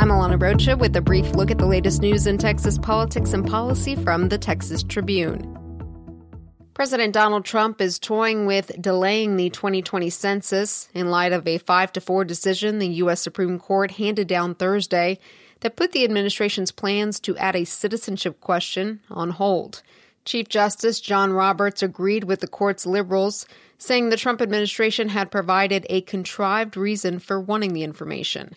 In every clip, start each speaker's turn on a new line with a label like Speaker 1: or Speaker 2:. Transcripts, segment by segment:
Speaker 1: I'm Alana Rocha with a brief look at the latest news in Texas politics and policy from the Texas Tribune. President Donald Trump is toying with delaying the 2020 census in light of a 5 to 4 decision the U.S. Supreme Court handed down Thursday that put the administration's plans to add a citizenship question on hold. Chief Justice John Roberts agreed with the court's liberals, saying the Trump administration had provided a contrived reason for wanting the information.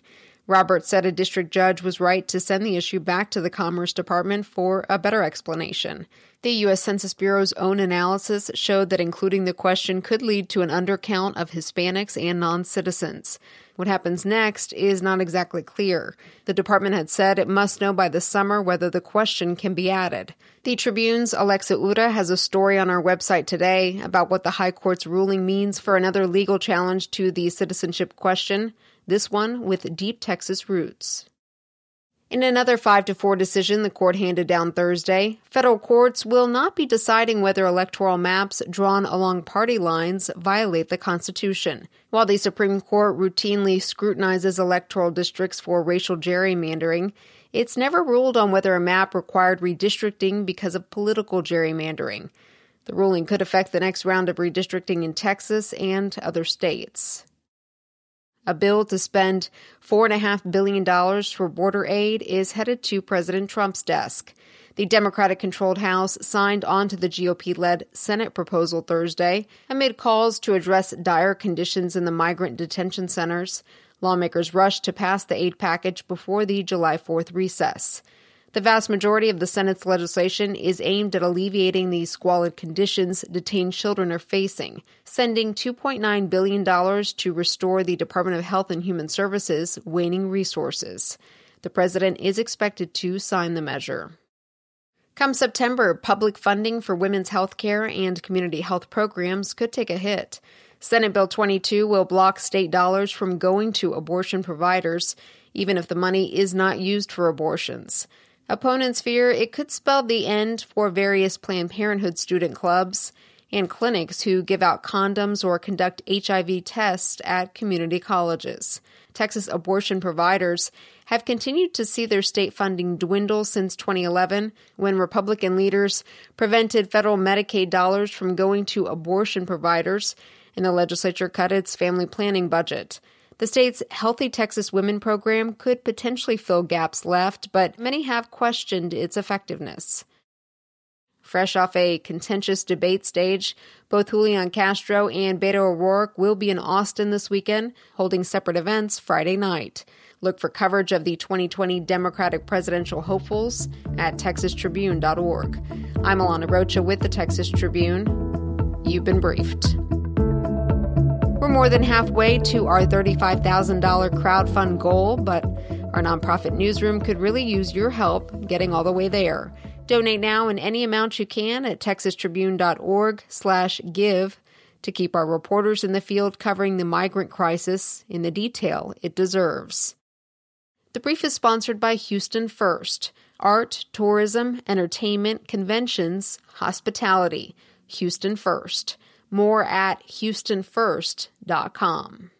Speaker 1: Roberts said a district judge was right to send the issue back to the Commerce Department for a better explanation. The U.S. Census Bureau's own analysis showed that including the question could lead to an undercount of Hispanics and non citizens. What happens next is not exactly clear. The department had said it must know by the summer whether the question can be added. The Tribune's Alexa Ura has a story on our website today about what the High Court's ruling means for another legal challenge to the citizenship question this one with deep Texas roots. In another 5 to 4 decision the court handed down Thursday, federal courts will not be deciding whether electoral maps drawn along party lines violate the Constitution. While the Supreme Court routinely scrutinizes electoral districts for racial gerrymandering, it's never ruled on whether a map required redistricting because of political gerrymandering. The ruling could affect the next round of redistricting in Texas and other states. A bill to spend $4.5 billion for border aid is headed to President Trump's desk. The Democratic controlled House signed on to the GOP led Senate proposal Thursday amid calls to address dire conditions in the migrant detention centers. Lawmakers rushed to pass the aid package before the July 4th recess. The vast majority of the Senate's legislation is aimed at alleviating the squalid conditions detained children are facing, sending $2.9 billion to restore the Department of Health and Human Services' waning resources. The president is expected to sign the measure. Come September, public funding for women's health care and community health programs could take a hit. Senate Bill 22 will block state dollars from going to abortion providers, even if the money is not used for abortions. Opponents fear it could spell the end for various Planned Parenthood student clubs and clinics who give out condoms or conduct HIV tests at community colleges. Texas abortion providers have continued to see their state funding dwindle since 2011 when Republican leaders prevented federal Medicaid dollars from going to abortion providers and the legislature cut its family planning budget. The state's Healthy Texas Women program could potentially fill gaps left, but many have questioned its effectiveness. Fresh off a contentious debate stage, both Julian Castro and Beto O'Rourke will be in Austin this weekend, holding separate events Friday night. Look for coverage of the 2020 Democratic presidential hopefuls at texastribune.org. I'm Alana Rocha with the Texas Tribune. You've been briefed. We're more than halfway to our $35,000 crowdfund goal, but our nonprofit newsroom could really use your help getting all the way there. Donate now in any amount you can at texastribune.org/give to keep our reporters in the field covering the migrant crisis in the detail it deserves. The brief is sponsored by Houston First Art, Tourism, Entertainment, Conventions, Hospitality. Houston First. More at HoustonFirst.com.